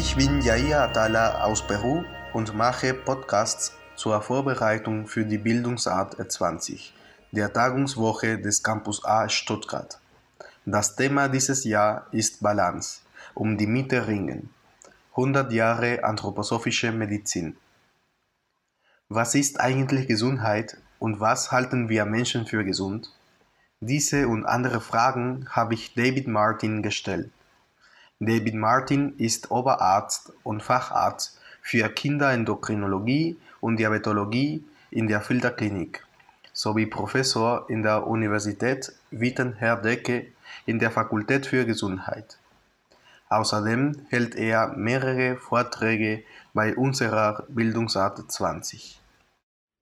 Ich bin Yair Atala aus Peru und mache Podcasts zur Vorbereitung für die Bildungsart 20, der Tagungswoche des Campus A Stuttgart. Das Thema dieses Jahr ist Balance, um die Mitte ringen. 100 Jahre anthroposophische Medizin. Was ist eigentlich Gesundheit und was halten wir Menschen für gesund? Diese und andere Fragen habe ich David Martin gestellt. David Martin ist Oberarzt und Facharzt für Kinderendokrinologie und Diabetologie in der Filterklinik sowie Professor in der Universität Witten-Herdecke in der Fakultät für Gesundheit. Außerdem hält er mehrere Vorträge bei unserer Bildungsart 20.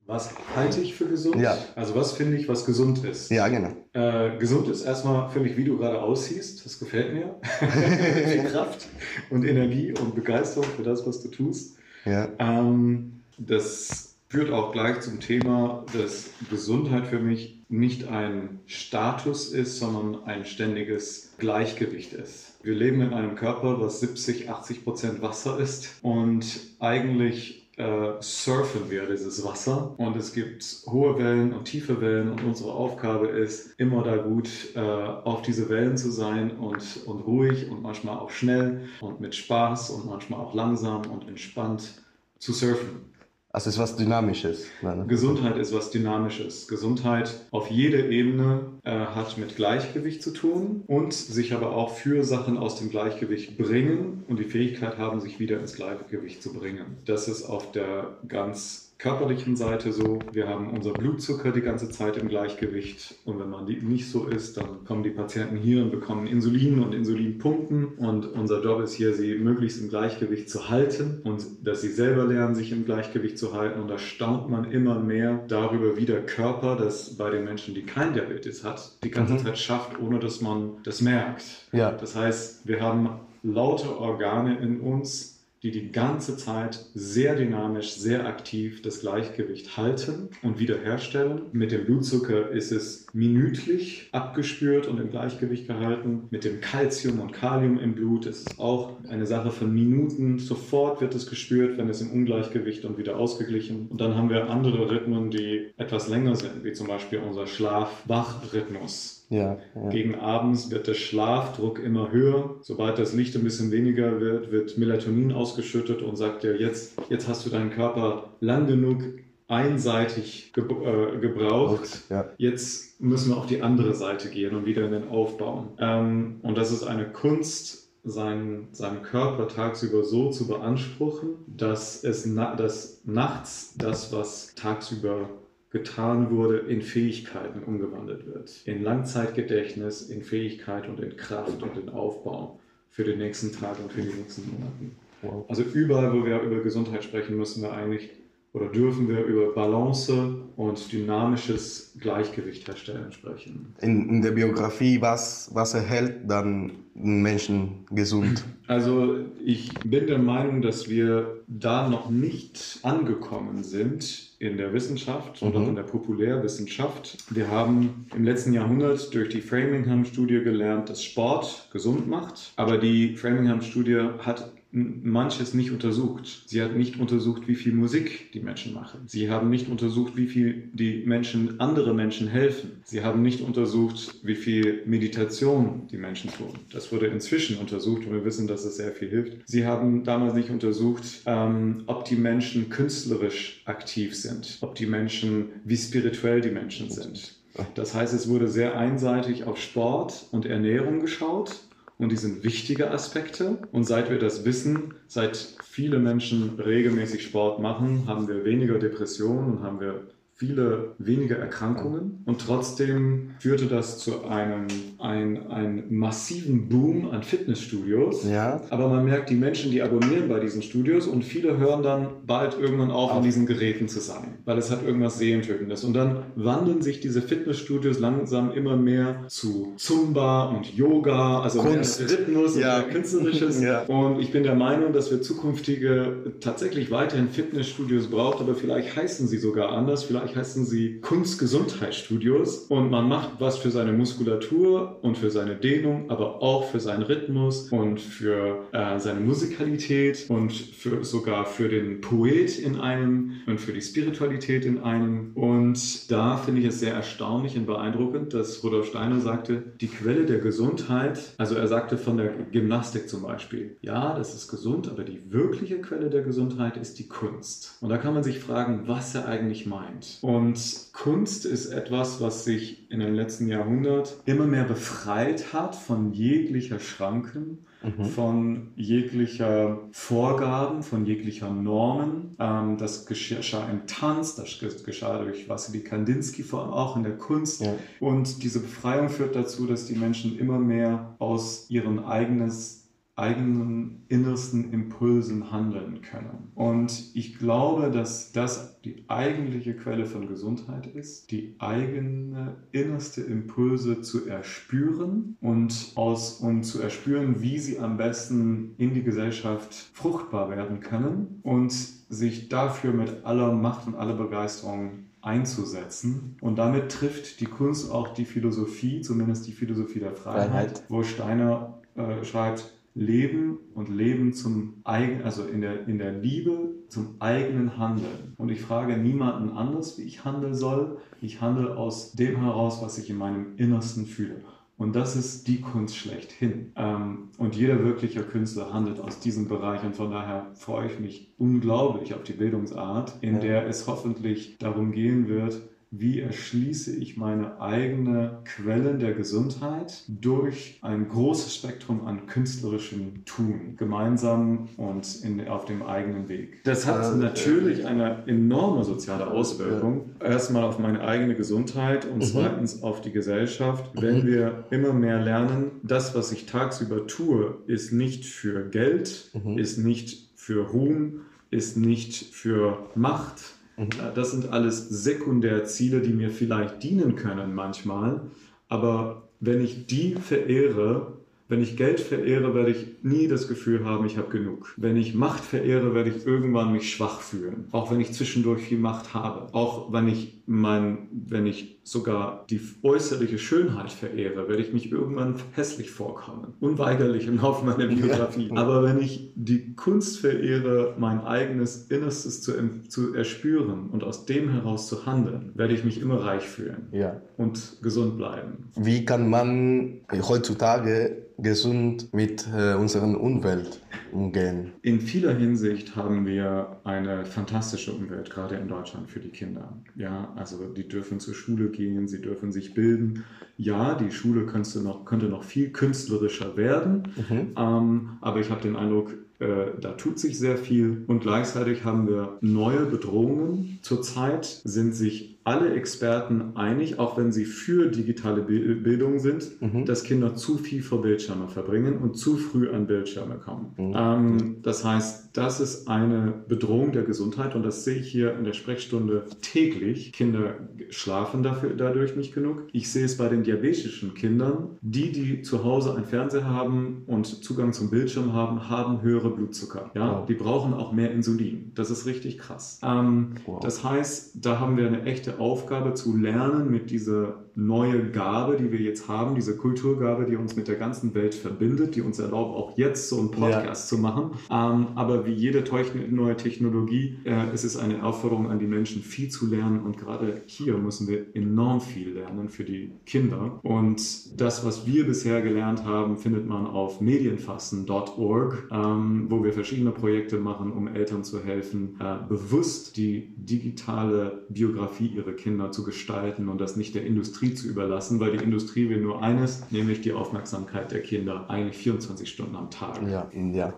Was halte ich für gesund? Ja. Also was finde ich, was gesund ist? Ja, genau. Äh, gesund ist erstmal, finde ich, wie du gerade aussiehst. Das gefällt mir. Viel Kraft und Energie und Begeisterung für das, was du tust. Ja. Ähm, das führt auch gleich zum Thema, dass Gesundheit für mich nicht ein Status ist, sondern ein ständiges Gleichgewicht ist. Wir leben in einem Körper, was 70, 80 Prozent Wasser ist und eigentlich äh, surfen wir dieses Wasser und es gibt hohe Wellen und tiefe Wellen und unsere Aufgabe ist, immer da gut äh, auf diese Wellen zu sein und, und ruhig und manchmal auch schnell und mit Spaß und manchmal auch langsam und entspannt zu surfen. Also ist was Dynamisches. Gesundheit ist was Dynamisches. Gesundheit auf jeder Ebene äh, hat mit Gleichgewicht zu tun und sich aber auch für Sachen aus dem Gleichgewicht bringen und die Fähigkeit haben, sich wieder ins Gleichgewicht zu bringen. Das ist auf der ganz körperlichen Seite so, wir haben unser Blutzucker die ganze Zeit im Gleichgewicht und wenn man die nicht so ist, dann kommen die Patienten hier und bekommen Insulin und Insulinpumpen und unser Job ist hier, sie möglichst im Gleichgewicht zu halten und dass sie selber lernen, sich im Gleichgewicht zu halten und da staunt man immer mehr darüber, wie der Körper das bei den Menschen, die kein Diabetes hat, die ganze mhm. Zeit schafft, ohne dass man das merkt. Ja. Das heißt, wir haben laute Organe in uns, die die ganze Zeit sehr dynamisch, sehr aktiv das Gleichgewicht halten und wiederherstellen. Mit dem Blutzucker ist es minütlich abgespürt und im Gleichgewicht gehalten. Mit dem Calcium und Kalium im Blut ist es auch eine Sache von Minuten. Sofort wird es gespürt, wenn es im Ungleichgewicht und wieder ausgeglichen. Und dann haben wir andere Rhythmen, die etwas länger sind, wie zum Beispiel unser Schlaf-Wach-Rhythmus. Ja, ja. Gegen abends wird der Schlafdruck immer höher. Sobald das Licht ein bisschen weniger wird, wird Melatonin ausgeschüttet und sagt dir, jetzt, jetzt hast du deinen Körper lang genug einseitig ge äh, gebraucht. Ja. Jetzt müssen wir auf die andere Seite gehen und wieder in den Aufbau. Ähm, und das ist eine Kunst, seinen, seinen Körper tagsüber so zu beanspruchen, dass es na dass nachts das, was tagsüber getan wurde, in Fähigkeiten umgewandelt wird. In Langzeitgedächtnis, in Fähigkeit und in Kraft und in Aufbau für den nächsten Tag und für die nächsten Monaten. Wow. Also überall, wo wir über Gesundheit sprechen, müssen wir eigentlich oder dürfen wir über Balance und dynamisches Gleichgewicht herstellen sprechen. In, in der Biografie, was, was erhält dann einen Menschen gesund? Also ich bin der Meinung, dass wir da noch nicht angekommen sind in der Wissenschaft mhm. oder in der Populärwissenschaft. Wir haben im letzten Jahrhundert durch die Framingham-Studie gelernt, dass Sport gesund macht. Aber die Framingham-Studie hat manches nicht untersucht. Sie hat nicht untersucht, wie viel Musik die Menschen machen. Sie haben nicht untersucht, wie viel die Menschen, andere Menschen helfen. Sie haben nicht untersucht, wie viel Meditation die Menschen tun. Das wurde inzwischen untersucht und wir wissen, dass es sehr viel hilft. Sie haben damals nicht untersucht, ähm, ob die Menschen künstlerisch aktiv sind, ob die Menschen, wie spirituell die Menschen sind. Das heißt, es wurde sehr einseitig auf Sport und Ernährung geschaut und die sind wichtige Aspekte. Und seit wir das wissen, seit viele Menschen regelmäßig Sport machen, haben wir weniger Depressionen und haben wir viele weniger Erkrankungen und trotzdem führte das zu einem ein, ein massiven Boom an Fitnessstudios. Ja. Aber man merkt, die Menschen, die abonnieren bei diesen Studios und viele hören dann bald irgendwann auf, an diesen Geräten zu sein, weil es hat irgendwas Sehentötendes. Und dann wandeln sich diese Fitnessstudios langsam immer mehr zu Zumba und Yoga, also Kunst. Rhythmus ja. und Künstlerisches. ja. Und ich bin der Meinung, dass wir zukünftige tatsächlich weiterhin Fitnessstudios brauchen, aber vielleicht heißen sie sogar anders, vielleicht eigentlich heißen sie Kunstgesundheitsstudios und man macht was für seine Muskulatur und für seine Dehnung, aber auch für seinen Rhythmus und für äh, seine Musikalität und für, sogar für den Poet in einem und für die Spiritualität in einem. Und da finde ich es sehr erstaunlich und beeindruckend, dass Rudolf Steiner sagte, die Quelle der Gesundheit, also er sagte von der Gymnastik zum Beispiel, ja, das ist gesund, aber die wirkliche Quelle der Gesundheit ist die Kunst. Und da kann man sich fragen, was er eigentlich meint. Und Kunst ist etwas, was sich in den letzten Jahrhundert immer mehr befreit hat von jeglicher Schranken mhm. von jeglicher Vorgaben, von jeglicher Normen. Ähm, das geschah im Tanz, das geschah durch Wassily Kandinsky vor allem auch in der Kunst. Ja. Und diese Befreiung führt dazu, dass die Menschen immer mehr aus ihrem eigenes eigenen innersten Impulsen handeln können. Und ich glaube, dass das die eigentliche Quelle von Gesundheit ist, die eigene innerste Impulse zu erspüren und aus und zu erspüren, wie sie am besten in die Gesellschaft fruchtbar werden können und sich dafür mit aller Macht und aller Begeisterung einzusetzen. Und damit trifft die Kunst auch die Philosophie, zumindest die Philosophie der Freiheit, Freiheit. wo Steiner äh, schreibt, Leben und Leben zum eigenen, also in der, in der Liebe zum eigenen Handeln. Und ich frage niemanden anders, wie ich handeln soll. Ich handle aus dem heraus, was ich in meinem Innersten fühle. Und das ist die Kunst schlechthin. Ähm, und jeder wirkliche Künstler handelt aus diesem Bereich. Und von daher freue ich mich unglaublich auf die Bildungsart, in der es hoffentlich darum gehen wird, wie erschließe ich meine eigene Quelle der Gesundheit durch ein großes Spektrum an künstlerischem Tun, gemeinsam und in, auf dem eigenen Weg. Das hat äh, natürlich eine enorme soziale Auswirkung. Erstmal auf meine eigene Gesundheit und mhm. zweitens auf die Gesellschaft. Mhm. Wenn wir immer mehr lernen, das, was ich tagsüber tue, ist nicht für Geld, mhm. ist nicht für Ruhm, ist nicht für Macht, Mhm. Das sind alles Sekundärziele, die mir vielleicht dienen können manchmal. Aber wenn ich die verehre, wenn ich Geld verehre, werde ich nie das Gefühl haben, ich habe genug. Wenn ich Macht verehre, werde ich irgendwann mich schwach fühlen. Auch wenn ich zwischendurch viel Macht habe. Auch wenn ich mein, wenn ich sogar die äußerliche Schönheit verehre, werde ich mich irgendwann hässlich vorkommen. Unweigerlich im Laufe meiner Biografie. Aber wenn ich die Kunst verehre, mein eigenes Innerstes zu, zu erspüren und aus dem heraus zu handeln, werde ich mich immer reich fühlen. Ja. Und gesund bleiben. Wie kann man heutzutage gesund mit äh, unserer Umwelt umgehen? In vieler Hinsicht haben wir eine fantastische Umwelt, gerade in Deutschland für die Kinder. Ja, also die dürfen zur Schule gehen, sie dürfen sich bilden. Ja, die Schule könnte noch, könnte noch viel künstlerischer werden, mhm. ähm, aber ich habe den Eindruck, da tut sich sehr viel und gleichzeitig haben wir neue Bedrohungen. Zurzeit sind sich alle Experten einig, auch wenn sie für digitale Bildung sind, mhm. dass Kinder zu viel vor Bildschirme verbringen und zu früh an Bildschirme kommen. Mhm. Ähm, das heißt, das ist eine Bedrohung der Gesundheit und das sehe ich hier in der Sprechstunde täglich. Kinder schlafen dafür, dadurch nicht genug. Ich sehe es bei den diabetischen Kindern. Die, die zu Hause einen Fernseher haben und Zugang zum Bildschirm haben, haben höhere Blutzucker. Ja? Wow. Die brauchen auch mehr Insulin. Das ist richtig krass. Ähm, wow. Das heißt, da haben wir eine echte Aufgabe zu lernen, mit dieser neue Gabe, die wir jetzt haben, diese Kulturgabe, die uns mit der ganzen Welt verbindet, die uns erlaubt, auch jetzt so einen Podcast ja. zu machen. Ähm, aber wie jede neue Technologie, äh, es ist eine Aufforderung an die Menschen, viel zu lernen. Und gerade hier müssen wir enorm viel lernen für die Kinder. Und das, was wir bisher gelernt haben, findet man auf medienfassen.org, ähm, wo wir verschiedene Projekte machen, um Eltern zu helfen, äh, bewusst die digitale Biografie ihrer Kinder zu gestalten und das nicht der Industrie Industrie zu überlassen, weil die Industrie will nur eines, nämlich die Aufmerksamkeit der Kinder, eigentlich 24 Stunden am Tag. Ja, ja.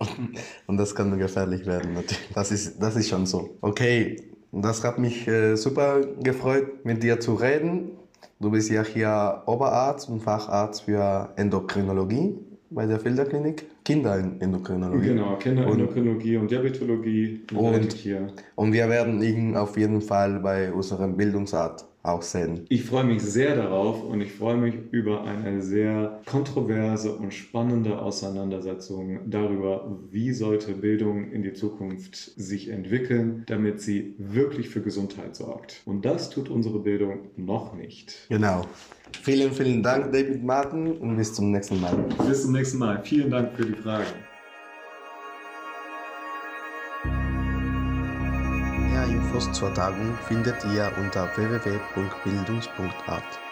Und das kann gefährlich werden, natürlich. Das ist, das ist schon so. Okay, das hat mich äh, super gefreut, mit dir zu reden. Du bist ja hier Oberarzt und Facharzt für Endokrinologie bei der Filterklinik. Kinderendokrinologie. Genau, Kinderendokrinologie und, und Diabetologie und, hier. Und wir werden ihn auf jeden Fall bei unserem Bildungsart auch sehen. Ich freue mich sehr darauf und ich freue mich über eine sehr kontroverse und spannende Auseinandersetzung darüber, wie sollte Bildung in die Zukunft sich entwickeln, damit sie wirklich für Gesundheit sorgt. Und das tut unsere Bildung noch nicht. Genau. Vielen, vielen Dank, David Martin, und bis zum nächsten Mal. Bis zum nächsten Mal. Vielen Dank für die Fragen. Infos zur Tagung findet ihr unter www.bildungs.art.